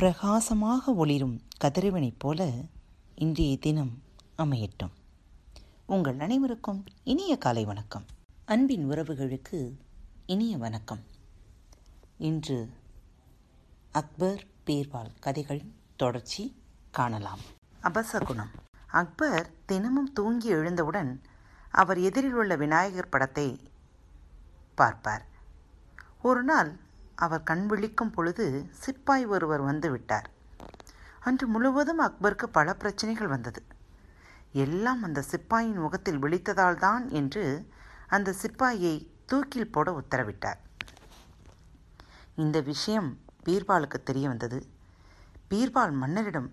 பிரகாசமாக ஒளிரும் கதிரவனைப் போல இன்றைய தினம் அமையட்டும். உங்கள் அனைவருக்கும் இனிய காலை வணக்கம். அன்பின் உறவுகளுக்கு இனிய வணக்கம். இன்று அக்பர் பீர்பால் கதைகளின் தொடர்ச்சி காணலாம். அபசகுணம். அக்பர் தினமும் தூங்கி எழுந்தவுடன் அவர் எதிரில் உள்ள விநாயகர் படத்தை பார்ப்பார். ஒரு நாள் அவர் கண் விழிக்கும் பொழுது சிப்பாய் ஒருவர் வந்து விட்டார். அன்று முழுவதும் அக்பருக்கு பல பிரச்சனைகள் வந்தது. எல்லாம் அந்த சிப்பாயின் முகத்தில் விழித்ததால் தான் என்று அந்த சிப்பாயை தூக்கில் போட உத்தரவிட்டார். இந்த விஷயம் பீர்பாலுக்கு தெரிய வந்தது. பீர்பால் மன்னரிடம்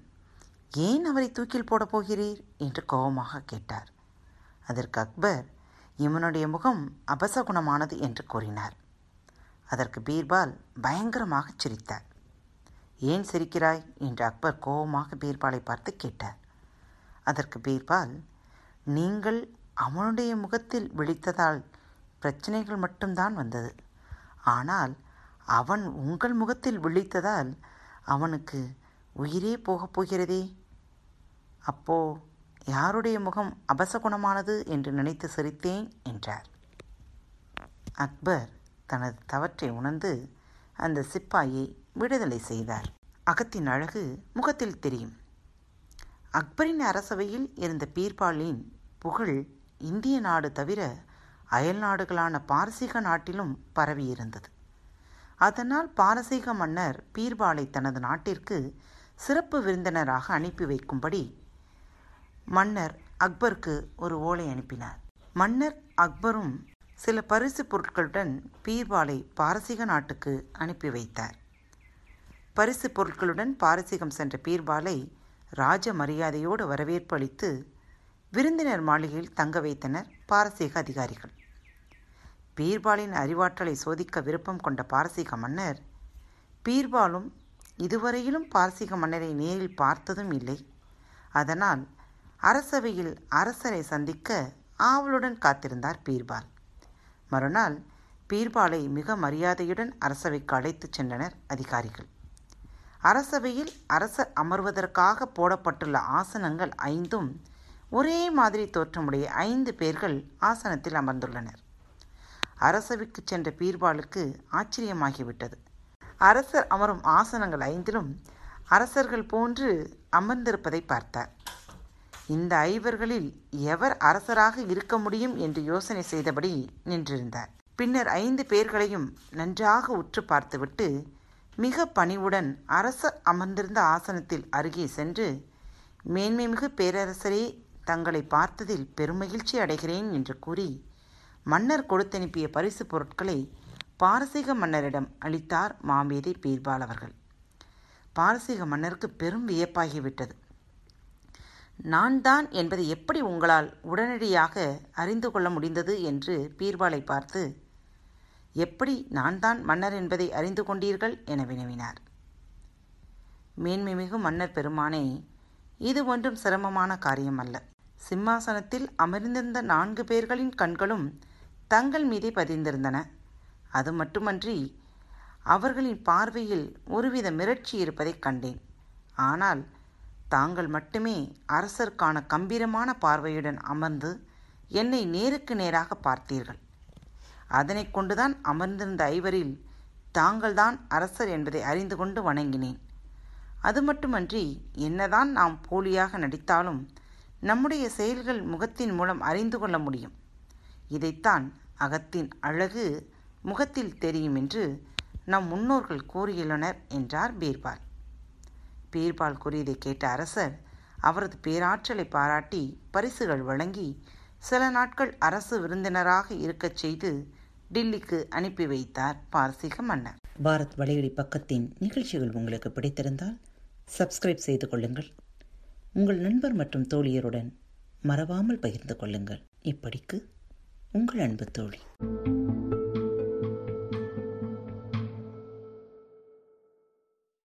ஏன் அவரை தூக்கில் போடப் போகிறீர்? என்று கோபமாக கேட்டார். அதற்கு அக்பர் இவனுடைய முகம் அபசகுணமானது என்று கூறினார். அதற்கு பீர்பால் பயங்கரமாக சிரித்தார். ஏன் சிரிக்கிறாய்? என்று அக்பர் கோபமாக பீர்பாலை பார்த்து கேட்டார். அதற்கு பீர்பால் நீங்கள் அவனுடைய முகத்தில் விழித்ததால் பிரச்சனைகள் மட்டும்தான் வந்தது. ஆனால் அவன் உங்கள் முகத்தில் விழித்ததால் அவனுக்கு உயிரே போகப் போகிறதே. அப்போ யாருடைய முகம் அபசகுணமானது? என்று நினைத்து சிரித்தேன் என்றார். அக்பர் தனது தவற்றை உணர்ந்து அந்த சிப்பாயை விடுதலை செய்தார். அகத்தின் அழகு முகத்தில் தெரியும். அக்பரின் அரசவையில் இருந்த பீர்பாலின் புகழ் இந்திய நாடு தவிர அயல் நாடுகளான பாரசீக நாட்டிலும் பரவியிருந்தது. அதனால் பாரசீக மன்னர் பீர்பாலை தனது நாட்டிற்கு சிறப்பு விருந்தினராக அனுப்பி வைக்கும்படி மன்னர் அக்பருக்கு ஒரு ஓலை அனுப்பினார். மன்னர் அக்பரும் சில பரிசு பொருட்களுடன் பீர்பாலை பாரசீக நாட்டுக்கு அனுப்பி வைத்தார். பரிசு பொருட்களுடன் பாரசீகம் சென்ற பீர்பாலை ராஜ மரியாதையோடு வரவேற்பு அளித்து விருந்தினர் மாளிகையில் தங்க வைத்தனர் பாரசீக அதிகாரிகள். பீர்பாலின் அறிவாற்றலை சோதிக்க விருப்பம் கொண்ட பாரசீக மன்னர் பீர்பாலும் இதுவரையிலும் பாரசீக மன்னரை நேரில் பார்த்ததும் இல்லை. அதனால் அரசவையில் அரசரை சந்திக்க ஆவலுடன் காத்திருந்தார் பீர்பால் மறுநாள் பீர்பாலை மிக மரியாதையுடன் அரசவைக்கு அழைத்துச் சென்றனர் அதிகாரிகள். அரசவையில் அரசர் அமர்வதற்காக போடப்பட்டுள்ள ஆசனங்கள் ஐந்தும் ஒரே மாதிரி தோற்றமுடைய ஐந்து பேர்கள் ஆசனத்தில் அமர்ந்துள்ளனர். அரசவைக்கு சென்ற பீர்பாலுக்கு ஆச்சரியமாகிவிட்டது. அரசர் அமரும் ஆசனங்கள் ஐந்திலும் அரசர்கள் போன்று அமர்ந்திருப்பதை பார்த்தார். இந்த ஐவர்களில் எவர் அரசராக இருக்க முடியும் என்று யோசனை செய்தபடி நின்றிருந்தார். பின்னர் ஐந்து பேர்களையும் நன்றாக உற்று பார்த்துவிட்டு மிக பணிவுடன் அரசர் அமர்ந்திருந்த ஆசனத்தில் அருகே சென்று மேன்மைமிகு பேரரசரே தங்களை பார்த்ததில் பெருமகிழ்ச்சி அடைகிறேன் என்று கூறி மன்னர் கொடுத்தனுப்பிய பரிசு பொருட்களை பாரசீக மன்னரிடம் அளித்தார் மாமேதை பீர்பால் அவர்கள். பாரசீக மன்னருக்கு பெரும் வியப்பாகிவிட்டது நான் தான் என்பதை எப்படி உங்களால் உடனடியாக அறிந்து கொள்ள முடிந்தது என்று பீர்பாலை பார்த்து எப்படி நான் தான் மன்னர் என்பதை அறிந்து கொண்டீர்கள்? என வினவினார். மேன்மைமிகு மன்னர் பெருமானே இது ஒன்றும் சிரமமான காரியம் அல்ல. சிம்மாசனத்தில் அமர்ந்திருந்த நான்கு பேர்களின் கண்களும் தங்கள் மீதே பதிந்திருந்தன. அது மட்டுமன்றி அவர்களின் பார்வையில் ஒருவித மிரட்சி இருப்பதைக் கண்டேன். ஆனால் தாங்கள் மட்டுமே அரசருக்கான கம்பீரமான பார்வையுடன் அமர்ந்து என்னை நேருக்கு நேராக பார்த்தீர்கள். அதனை கொண்டுதான் அமர்ந்திருந்த ஐவரில் தாங்கள்தான் அரசர் என்பதை அறிந்து கொண்டு வணங்கினேன். அது மட்டுமன்றி என்னதான் நாம் போலியாக நடித்தாலும் நம்முடைய செயல்கள் முகத்தின் மூலம் அறிந்து கொள்ள முடியும். இதைத்தான் அகத்தின் அழகு முகத்தில் தெரியும் என்று நம் முன்னோர்கள் கூறியுள்ளனர் என்றார் பீர்பால். பீர்பால் கூறியதை கேட்ட அரசர் அவரது பேராற்றலை பாராட்டி பரிசுகள் வழங்கி சில நாட்கள் அரசு விருந்தினராக இருக்கச் செய்து டில்லிக்கு அனுப்பி வைத்தார் பாரசீக மன்னர். பாரத் வலையொலி பக்கத்தின் நிகழ்ச்சிகள் உங்களுக்கு பிடித்திருந்தால் சப்ஸ்கிரைப் செய்து கொள்ளுங்கள். உங்கள் நண்பர் மற்றும் தோழியருடன் மறவாமல் பகிர்ந்து கொள்ளுங்கள். இப்படிக்கு உங்கள் அன்பு தோழி.